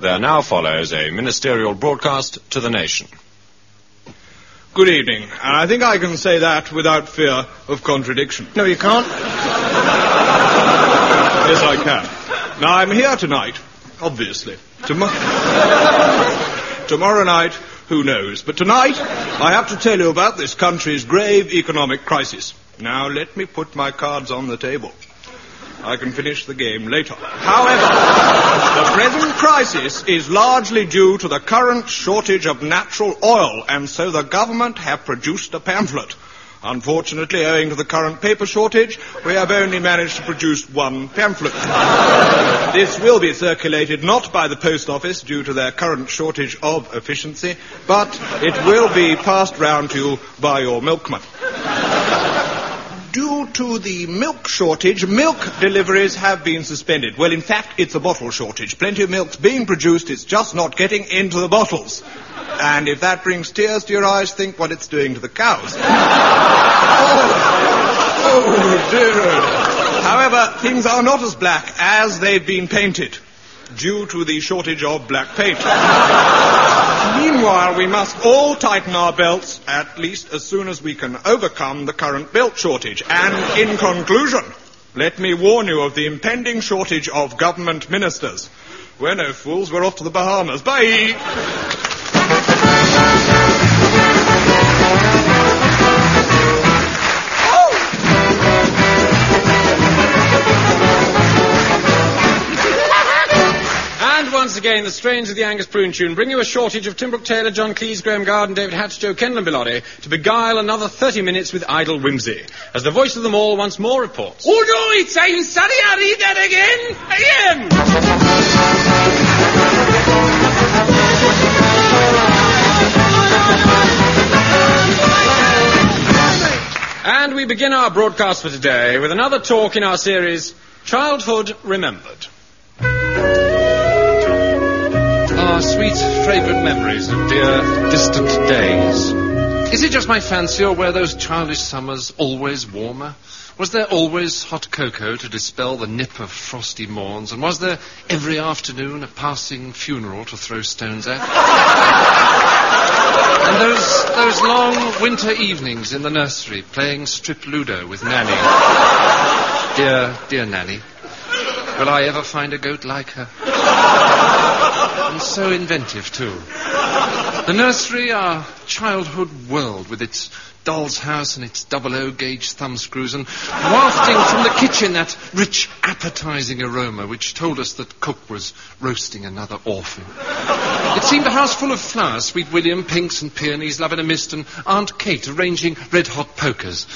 There now follows a ministerial broadcast to the nation. Good evening, and I think I can say that without fear of contradiction. No, you can't. Yes, I can. Now, I'm here tonight, obviously. Tomo- Tomorrow night, who knows? But tonight, I have to tell you about this country's grave economic crisis. Now, let me put my cards on the table. I can finish the game later. However, the present crisis is largely due to the current shortage of natural oil, and so the government have produced a pamphlet. Unfortunately, owing to the current paper shortage, we have only managed to produce one pamphlet. this will be circulated not by the post office due to their current shortage of efficiency, but it will be passed round to you by your milkman due to the milk shortage, milk deliveries have been suspended. Well, in fact, it's a bottle shortage. Plenty of milk's being produced, it's just not getting into the bottles. And if that brings tears to your eyes, think what it's doing to the cows. oh, oh dear. However, things are not as black as they've been painted due to the shortage of black paint. Meanwhile, we must all tighten our belts, at least as soon as we can overcome the current belt shortage. And in conclusion, let me warn you of the impending shortage of government ministers. We're no fools, we're off to the Bahamas. Bye! Once again, the strains of the Angus Prune tune bring you a shortage of Tim Brooke Taylor, John Cleese, Graeme Garden, David Hatch, Jo Kendall, and Bill Oddie to beguile another 30 minutes with idle whimsy. As the voice of them all once more reports. Oh no, it's I'm sorry I read that again. Again. And we begin our broadcast for today with another talk in our series, Childhood Remembered. Ah, sweet, fragrant memories of dear, distant days. Is it just my fancy, or were those childish summers always warmer? Was there always hot cocoa to dispel the nip of frosty morns? And was there every afternoon a passing funeral to throw stones at? and those, those long winter evenings in the nursery playing strip ludo with Nanny. Dear, dear Nanny. Will I ever find a goat like her? And so inventive, too. The nursery, our childhood world, with its doll's house and its double O gauge thumbscrews, and wafting from the kitchen that rich, appetizing aroma which told us that cook was roasting another orphan. It seemed a house full of flowers, sweet William, pinks and peonies, love in a mist, and Aunt Kate arranging red hot pokers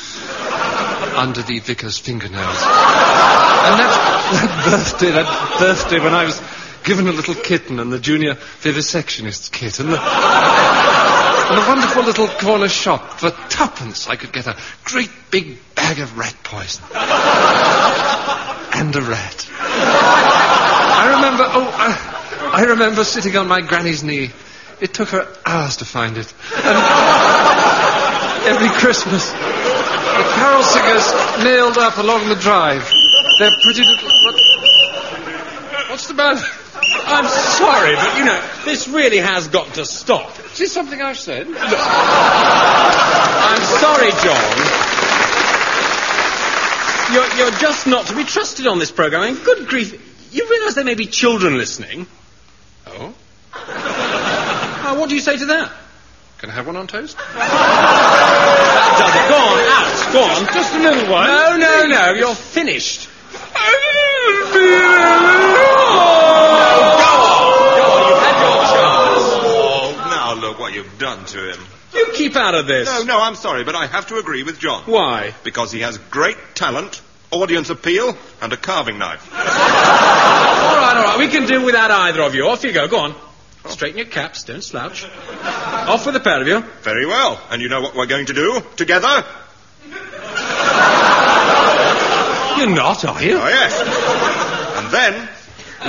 under the vicar's fingernails. And that, that birthday, that birthday when I was given a little kitten and the junior vivisectionist's kit and the, and the wonderful little corner shop. For twopence I could get a great big bag of rat poison. And a rat. I remember, oh, I, I remember sitting on my granny's knee. It took her hours to find it. And every Christmas, the carol singers nailed up along the drive. They're pretty little. What, what's the matter? I'm sorry, but you know, this really has got to stop. Is this something I've said? I'm sorry, John. You're, you're just not to be trusted on this program. I mean, good grief. You realise there may be children listening. Oh? Uh, what do you say to that? Can I have one on toast? That does it. Go on, out. Go on. Just a little one. No, no, no. You're finished. Oh, now look what you've done to him. You keep out of this. No, no, I'm sorry, but I have to agree with John. Why? Because he has great talent, audience appeal, and a carving knife. All right, all right. We can do without either of you. Off you go. Go on. Oh. Straighten your caps. Don't slouch. Off with the pair of you. Very well. And you know what we're going to do together? You're not, are you? Oh, yes. And then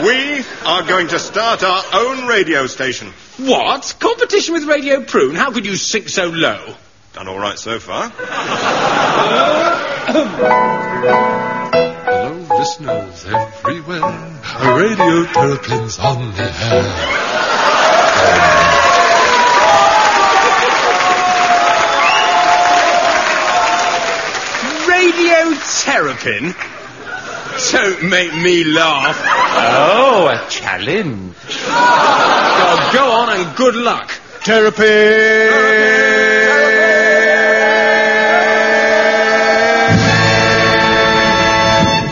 we are going to start our own radio station. What? Competition with Radio Prune? How could you sink so low? Done all right so far. Hello, listeners everywhere. Radio Terrapins on the air. Radio Terrapin? Don't make me laugh. Oh, a challenge. Oh, go on and good luck. Terrapin.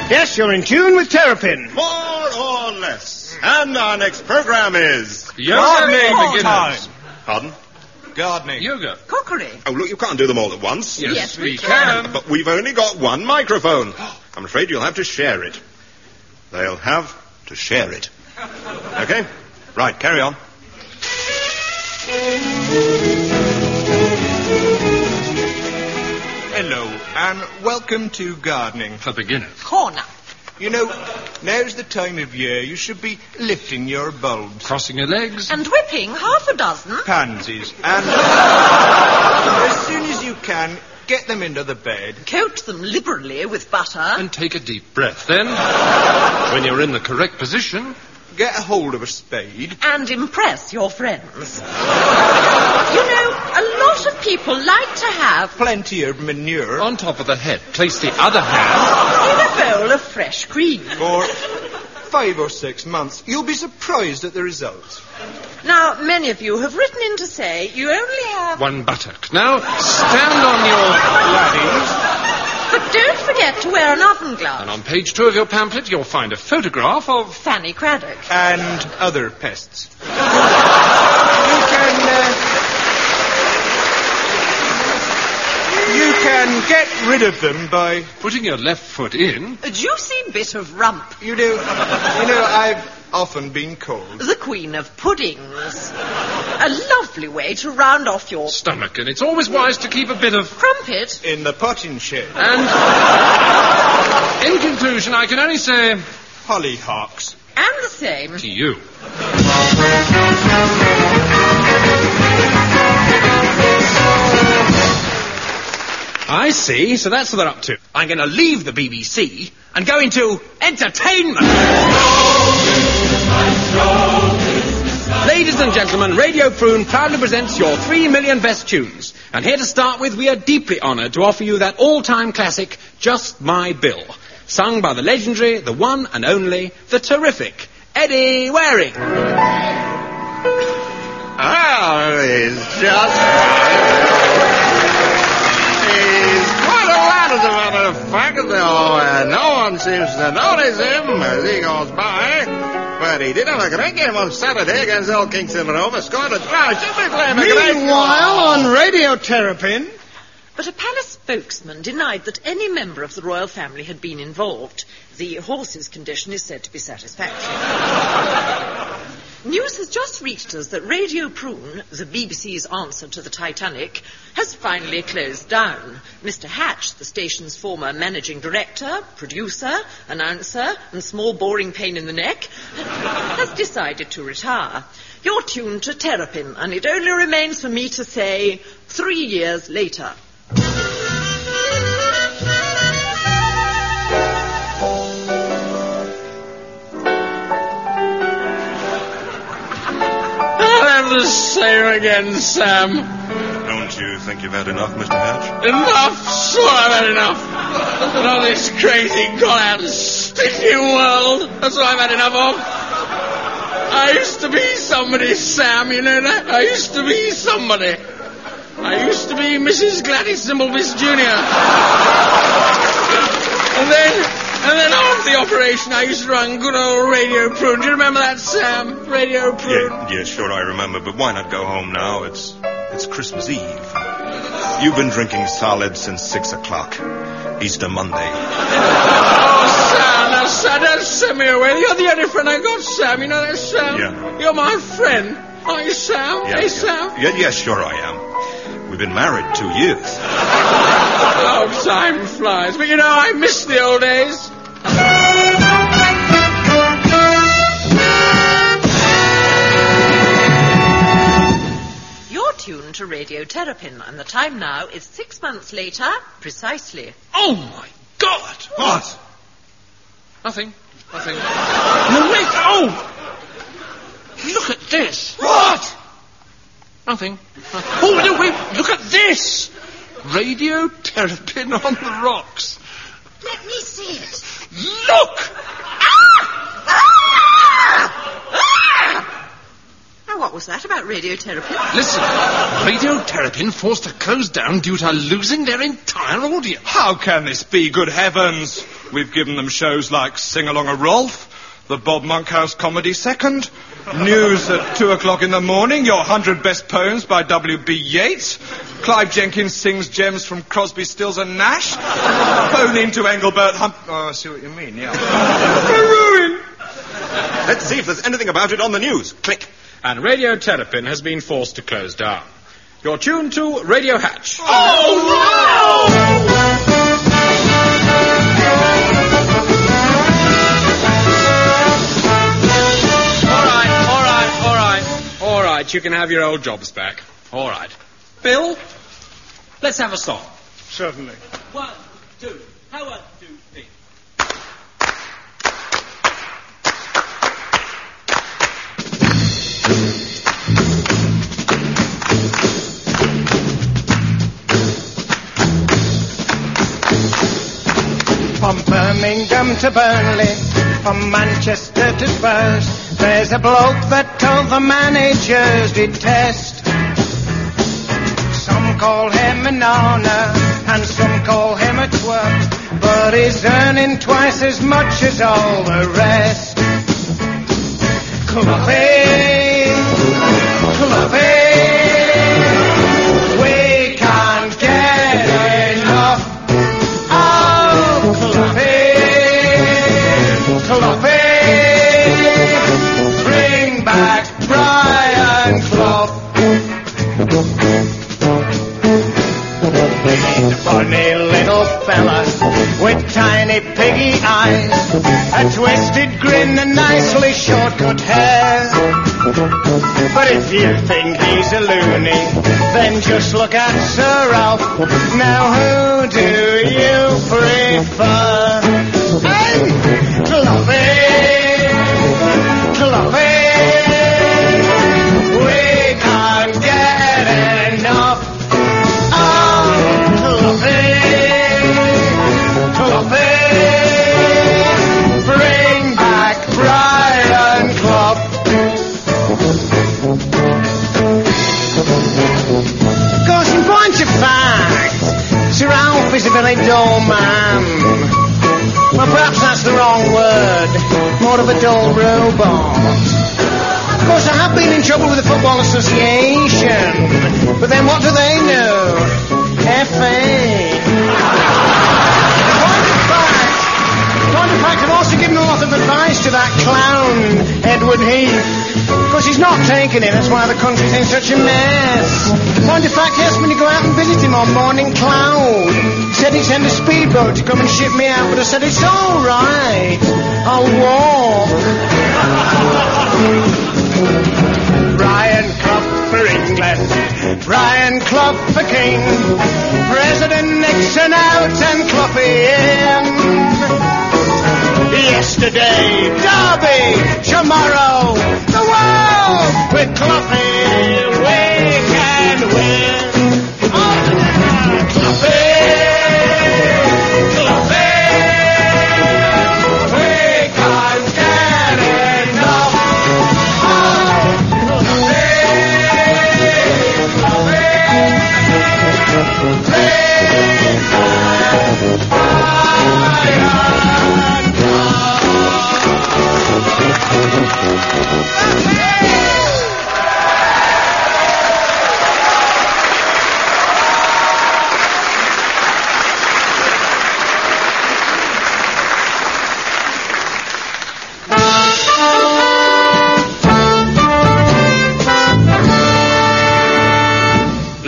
Yes, you're in tune with Terrapin. More or less. And our next program is. Yoga beginners. Pardon? Gardening. Yoga. Cookery. Oh, look, you can't do them all at once. Yes, Yes, we we can. But we've only got one microphone. I'm afraid you'll have to share it. They'll have to share it. Okay? Right, carry on. Hello, and welcome to gardening. For beginners. Corner. You know, now's the time of year you should be lifting your bulbs, Crossing your legs. And whipping half a dozen. pansies, and as soon as you can, get them into the bed. Coat them liberally with butter. And take a deep breath. Then, when you're in the correct position, Get a hold of a spade. and impress your friends. you know, a lot of people like to have Plenty of manure. on top of the head, place the other hand. in a bowl of fresh cream. For five or six months. You'll be surprised at the results. Now, many of you have written in to say you only have. One buttock. Now, stand on your. Laddies, But don't forget to wear an oven glove. And on page two of your pamphlet, you'll find a photograph of. Fanny Cradock. and other pests. you can. Uh, you can get rid of them by. Putting your left foot in. A juicy bit of rump. You know, you know, I've often been called. The queen of puddings. A lovely way to round off your Stomach, and it's always wise to keep a bit of. crumpet. In the potting shed. And. In conclusion, I can only say Hollyhocks. And the same. to you. I see. So that's what they're up to. I'm going to leave the BBC and go into entertainment. Ladies and gentlemen, Radio Prune proudly presents your three million best tunes. And here to start with, we are deeply honoured to offer you that all-time classic, Just My Bill, sung by the legendary, the one and only, the terrific Eddie Waring. Ah, he's just. He's quite a lad, as a matter of fact, though uh, no one seems to notice him as he goes by. But he did have a great game on Saturday against Hull Kingston Rovers. Scored a try. Should be playing a great Meanwhile, on Radio Terrapin. But a palace spokesman denied that any member of the royal family had been involved. The horse's condition is said to be satisfactory. News has just reached us that Radio Prune, the BBC's answer to the Titanic, has finally closed down. Mr. Hatch, the station's former managing director, producer, announcer, and small boring pain in the neck, has decided to retire. You're tuned to Terrapin, and it only remains for me to say, three years later. The same again, Sam. Don't you think you've had enough, Mr. Hatch? Enough, sure I've had enough. All this crazy, gone out and stinking world. That's what I've had enough of. I used to be somebody, Sam, you know that? I used to be somebody. I used to be Mrs. Gladys Thimblebis Jr. And then, and then after the operation, I used to run good old Radio Prune. Do you remember that, Sam? Radio Prune? Yeah, yeah, sure, I remember. But why not go home now? It's it's Christmas Eve. You've been drinking solid since six o'clock. Easter Monday. Oh, Sam, now, Sam, don't send me away. You're the only friend I got, Sam. You know that, Sam? Yeah. You're my friend. Aren't you, Sam? Yeah, hey, yeah. Sam? Yeah, yeah, sure I am. We've been married two years. Oh, time flies. But you know, I miss the old days. You're tuned to Radio Terrapin, and the time now is six months later, precisely. Oh, my God. What? Nothing. Nothing. No, wait. Oh! Look at this. What? Nothing. Oh, no, wait. Look at this. Radio terrapin on the rocks. Let me see it. Look! Now, what was that about radiotherapy? Listen, Radio Terrapin forced to close down due to losing their entire audience. How can this be, good heavens? We've given them shows like Sing Along a Rolf, the Bob Monkhouse Comedy Second, News at 2 o'clock in the morning, Your 100 Best Poems by W.B. Yeats, Clive Jenkins sings gems from Crosby, Stills and Nash, Phone in to Engelbert Hump... Oh, I see what you mean, yeah. Ruin! Let's see if there's anything about it on the news. Click. And Radio Terrapin has been forced to close down. You're tuned to Radio Hatch. Oh, All right. You can have your old jobs back. All right. Bill, let's have a song. Certainly. One, two. How one, two, three. From Birmingham to Burnley, from Manchester to Spurs, there's a bloke that all the managers detest. Some call him an honor, and some call him a twerp, but he's earning twice as much as all the rest. come Cloughie, you think he's a loony, then just look at Sir Ralph. Now who do you prefer? Hey, Very dull man. Well, perhaps that's the wrong word. More of a dull robot. Of course, I have been in trouble with the Football Association. But then what do they know? FA. Point of fact, point of fact, I've also given a lot of advice to that clown, Edward Heath. Course, he's not taking it. That's why the country's in such a mess. Point of fact, he asked me to go out and visit him on Morning Cloud. Said he'd send a speedboat to come and ship me out, but I said, it's all right. I'll walk. Brian Clough for England. Brian Clough for King. President Nixon out and Cloughie in. Yesterday, Derby, tomorrow, the world.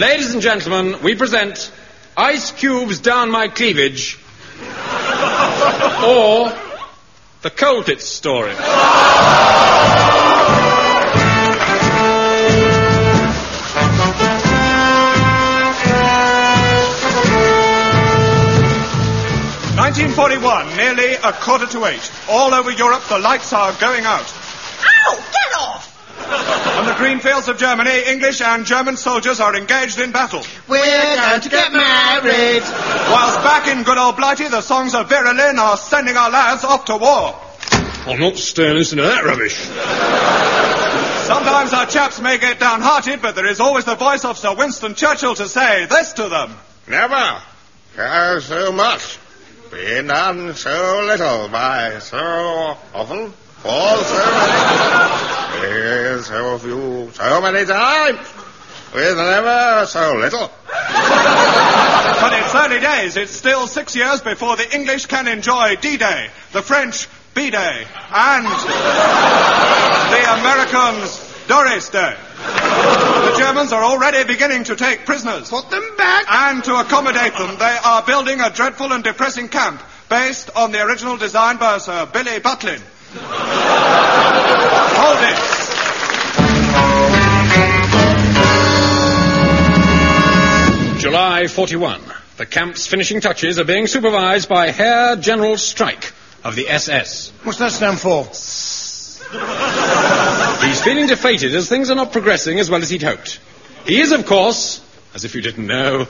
Ladies and gentlemen, we present Ice Cubes Down My Cleavage or The Colditz Story. Nineteen forty-one, nearly a quarter to eight. All over Europe, the lights are going out. Ow! Get off! On the green fields of Germany, English and German soldiers are engaged in battle. We're going to get married. Whilst back in good old Blighty, the songs of Vera Lynn are sending our lads off to war. I'm not staying listening to that rubbish. Sometimes our chaps may get downhearted, but there is always the voice of Sir Winston Churchill to say this to them. Never. Care so much. be done so little by so often. Fall so many. Is so few, so many times. With never so little. But it's early days. It's still six years before the English can enjoy D-Day, the French B-Day, and the Americans Doris Day. The Germans are already beginning to take prisoners. Put them back. And to accommodate them, they are building a dreadful and depressing camp based on the original design by Sir Billy Butlin. Hold it. July 41. The camp's finishing touches are being supervised by Herr General Strike of the SS. What's that stand for? He's feeling defeated as things are not progressing as well as he'd hoped. He is, of course, as if you didn't know,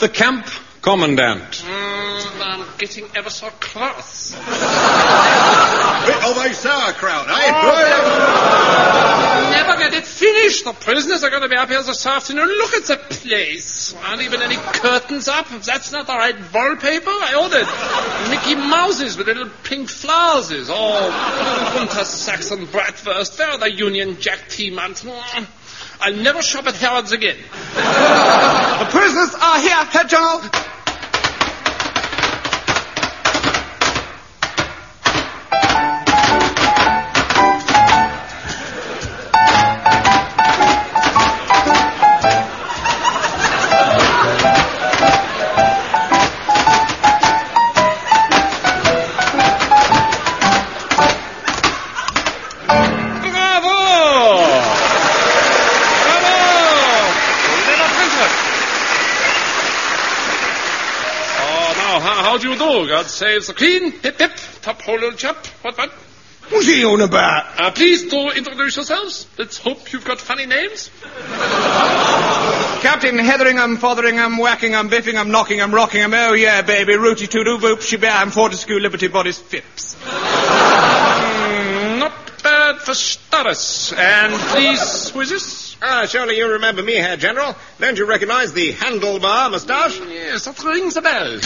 the camp commandant. Mm, I'm getting ever so cross. Bit of a sauerkraut, eh? Never get it finished. The prisoners are going to be up here this afternoon. Look at the place. Aren't even any curtains up. That's not the right wallpaper, I ordered Mickey Mouses with little pink flowers. Oh, Gunter Saxon Bratwurst. Where are the Union Jack T-Mans? Mm, I'll never shop at Harrods again. The prisoners are here, Herr General. God saves the queen. Hip, hip. Top hole, little chap. What, what? What's he on about? Uh, please do introduce yourselves. Let's hope you've got funny names. Captain Heatheringham, Fotheringham, Wackingham, Biffingham, Knockingham, Rockingham, oh yeah, baby, Rooty Toodoo, Boop, Shebam, Fortescue, Liberty Bodies, Phipps. Mm, not bad for starters. And please, who is this? Ah, surely you remember me, Herr General. Don't you recognize the handlebar moustache? Yes, that rings a bell.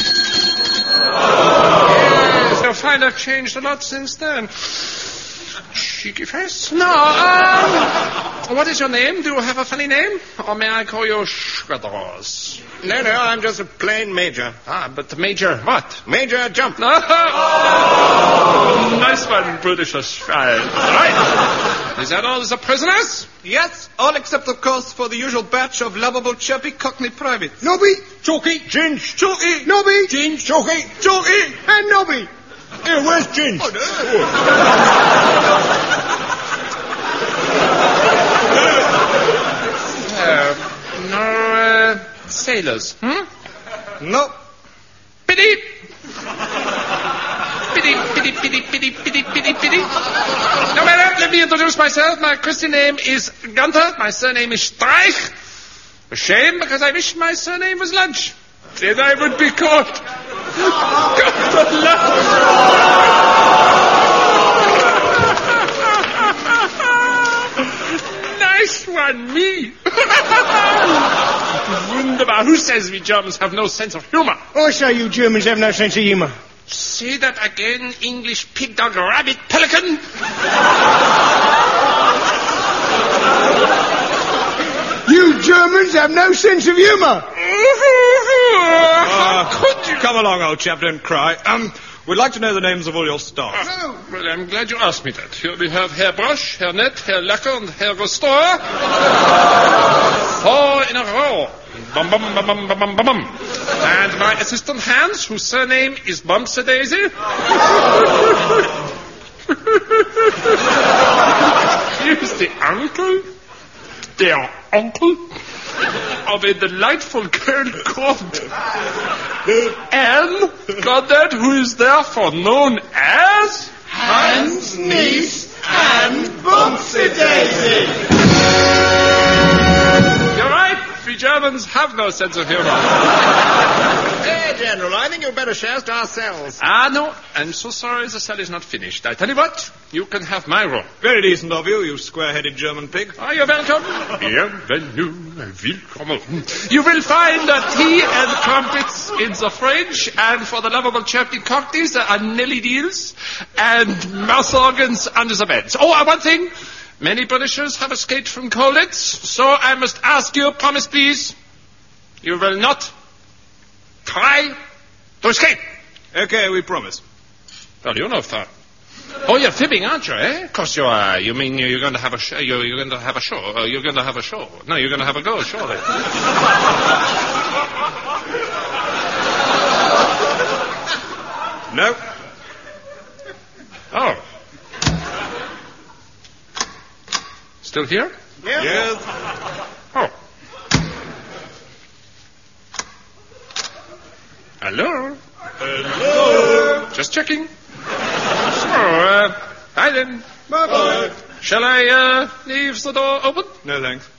Yes, you'll find I've changed a lot since then. Cheeky face. No, um, what is your name? Do you have a funny name? Or may I call you Shredros? No, no, I'm just a plain major. Ah, but Major what? Major Jump. oh, nice one, British Australia. Right. Is that all the prisoners? Yes, all except, of course, for the usual batch of lovable, chirpy Cockney privates. Nobby, Chalky, Ginge, Chalky, Nobby, Ginge, Chalky, Chalky. and Nobby. Here, where's Ginge? Uh, no, uh, sailors. Hmm? No, Pity. Pity, pity, pity, pity, pity, pity, pity. No matter, let me introduce myself. My Christian name is Gunther. My surname is Streich. A shame because I wish my surname was Lunch. Then I would be caught. Gunther Nice one, me. Wunderbar. Who says we Germans have no sense of humor? I say you Germans have no sense of humour. Say that again, English pig dog rabbit pelican. You Germans have no sense of humour. How could you? Come along, old chap, don't cry. Um, we'd like to know the names of all your staff. Well, I'm glad you asked me that. Here we have Herr Brush, Herr Net, Herr Lacker, and Herr Restore. Four in a row. Bum, bum, bum, bum, bum, bum, bum, bum. And my assistant Hans, whose surname is Bumps a Daisy. Here's the uncle. Der Onkel. Of a delightful girl called Anne Goddard, who is therefore known as Hans, niece, and Bumsy Daisy. You're right. We Germans have no sense of humor. Hey, General, I think you'd better share us to ourselves. Ah, no. I'm so sorry the cell is not finished. I tell you what, you can have my room. Very decent of you, you square-headed German pig. Ah, you're welcome. Bienvenue, willkommen. You will find uh, tea and crumpets in the fridge, and for the lovable chirpy cockneys, there are Nelly deals and mouth organs under the beds. Oh, uh, one thing. Many Britishers have escaped from Colditz, so I must ask you, promise please, you will not try to escape. Okay, we promise. Well, you know, sir. Oh, you're fibbing, aren't you? Eh? Of course you are. You mean you're going to have a show? You're, you're going to have a show? Uh, you're going to have a show? No, you're going to have a go, surely. No. Oh. Still here? Yes. Oh. Hello? Hello. Just checking. So, uh, hi then. Bye-bye. Shall I, uh, leave the door open? No, thanks.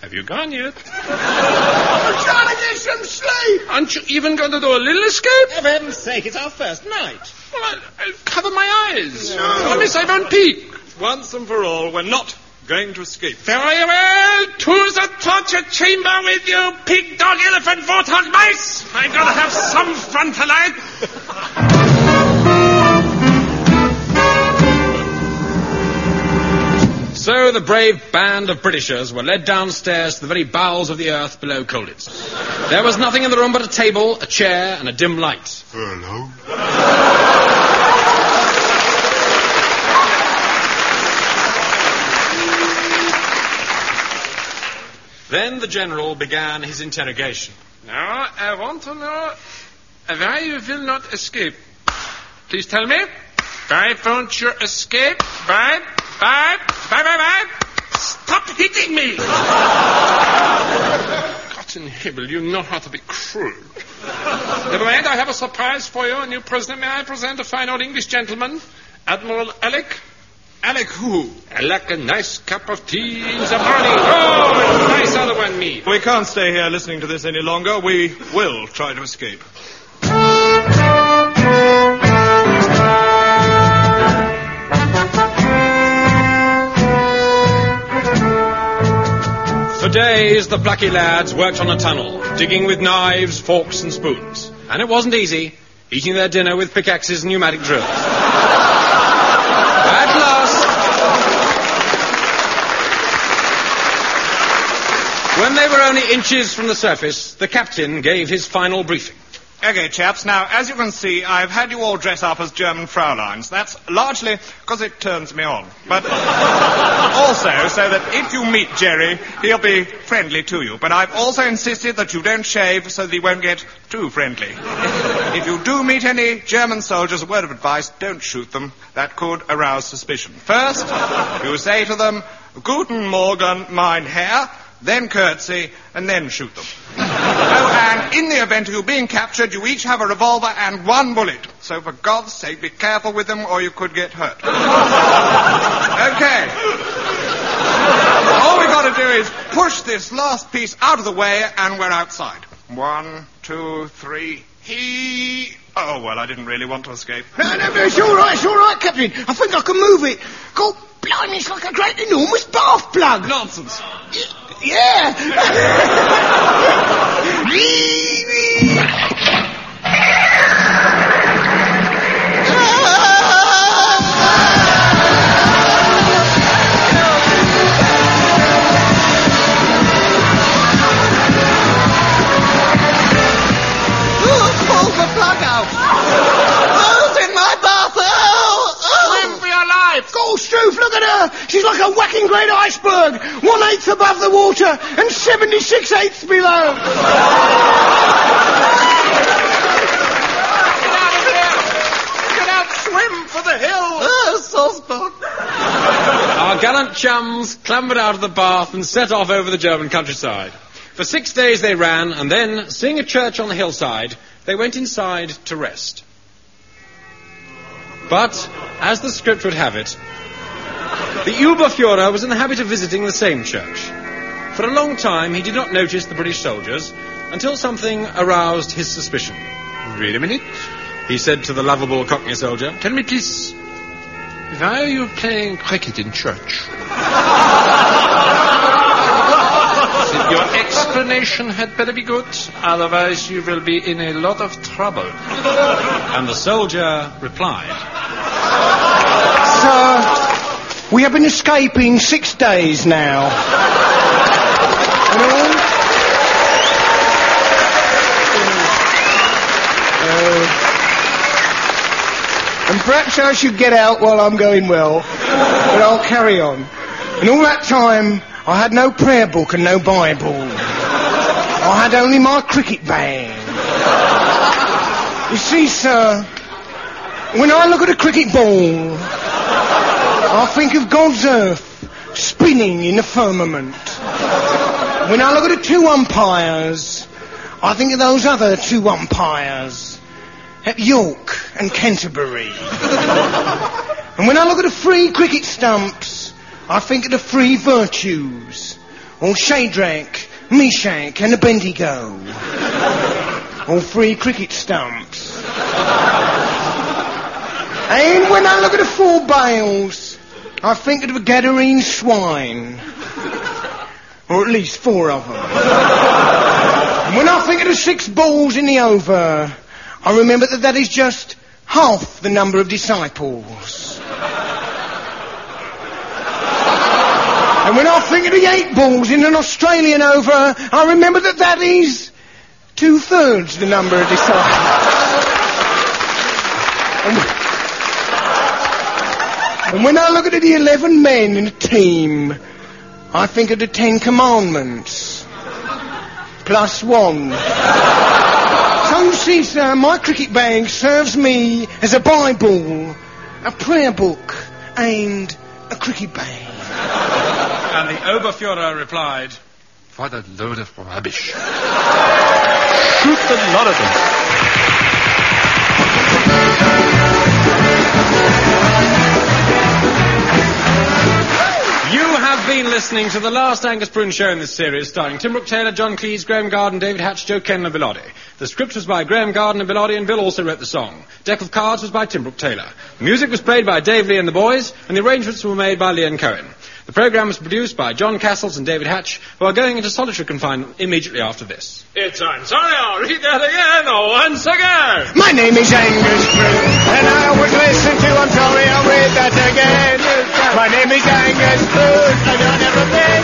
Have you gone yet? I'm trying to get some sleep. Aren't you even going to do a little escape? For heaven's sake, it's our first night. Well, I'll, I'll cover my eyes. Promise I won't peek. Once and for all, we're not going to escape. Very well. To the torture chamber with you, pig, dog, elephant, warthog, mice. I'm going to have some fun tonight. So the brave band of Britishers were led downstairs to the very bowels of the earth below Colditz. There was nothing in the room but a table, a chair, and a dim light. Hello? Then the general began his interrogation. Now, I want to know why you will not escape. Please tell me. Why won't you escape? Why? Why? Why, why, why? Stop hitting me! God in heaven, you know how to be cruel. Never mind, I have a surprise for you, a new prisoner. May I present a fine old English gentleman, Admiral Alec? Alec who? Alec, a nice cup of tea in the morning. Oh, a nice other one, me. We can't stay here listening to this any longer. We will try to escape. For days, the plucky lads worked on a tunnel, digging with knives, forks, and spoons. And it wasn't easy, eating their dinner with pickaxes and pneumatic drills. At last, when they were only inches from the surface, the captain gave his final briefing. Okay, chaps. Now, as you can see, I've had you all dress up as German Frauleins. That's largely because it turns me on. But also so that if you meet Jerry, he'll be friendly to you. But I've also insisted that you don't shave so that he won't get too friendly. if you do meet any German soldiers, a word of advice, don't shoot them. That could arouse suspicion. First, you say to them, Guten Morgen, mein Herr, then curtsy, and then shoot them. oh, and in the event of you being captured, you each have a revolver and one bullet. So for God's sake, be careful with them or you could get hurt. okay. All we've got to do is push this last piece out of the way and we're outside. One, two, three, he... Oh, well, I didn't really want to escape. No, no, no, it's all right, it's all right, Captain. I think I can move it. God, blimey, it's like a great enormous bath plug. Nonsense. Yeah. Above the water and 76 eighths below. Get out, swim for the hill. Oh, so. Our gallant chums clambered out of the bath and set off over the German countryside. For six days they ran, and then, seeing a church on the hillside, they went inside to rest. But, as the script would have it, the Uberfuhrer was in the habit of visiting the same church. For a long time, he did not notice the British soldiers until something aroused his suspicion. Wait a minute. He said to the lovable Cockney soldier, Tell me, please, why are you playing cricket in church? Your explanation had better be good, otherwise you will be in a lot of trouble. And the soldier replied, Sir, we have been escaping six days now. Uh, and perhaps I should get out while I'm going well, but I'll carry on. And all that time, I had no prayer book and no Bible. I had only my cricket bag. You see, sir, when I look at a cricket ball, I think of God's earth spinning in the firmament. When I look at the two umpires, I think of those other two umpires at York and Canterbury. and when I look at the three cricket stumps, I think of the three virtues. All Shadrach, Meshach and Abednego. All three cricket stumps. And when I look at the four bails, I think of the Gadarene swine. Or at least four of them. and when I think of the six balls in the over, I remember that that is just half the number of disciples. And when I think of the eight balls in an Australian over, I remember that that is two thirds the number of disciples. And, and when I look at the 11 men in a team, I think of the Ten Commandments. Plus one. So you see, sir, my cricket bag serves me as a Bible, a prayer book, and a cricket bag. and the Oberfuhrer replied, What a load of rubbish. Shoot the lot of them. Been listening to the last Angus Prune show in this series, starring Tim Brooke Taylor, John Cleese, Graeme Garden, David Hatch, Jo and Bill The script was by Graeme Garden and Bill Oddie, and Bill also wrote the song. Deck of Cards was by Tim Brooke Taylor. The music was played by Dave Lee and the Boys, and the arrangements were made by Leon Cohen. The programme was produced by John Castles and David Hatch, who are going into solitary confinement immediately after this. It's I'm sorry, I'll read that again oh, once again. My name is Angus Prune, and I was listen to. I'm sorry, I'll read that again. My name is Angus Prune, and I never been.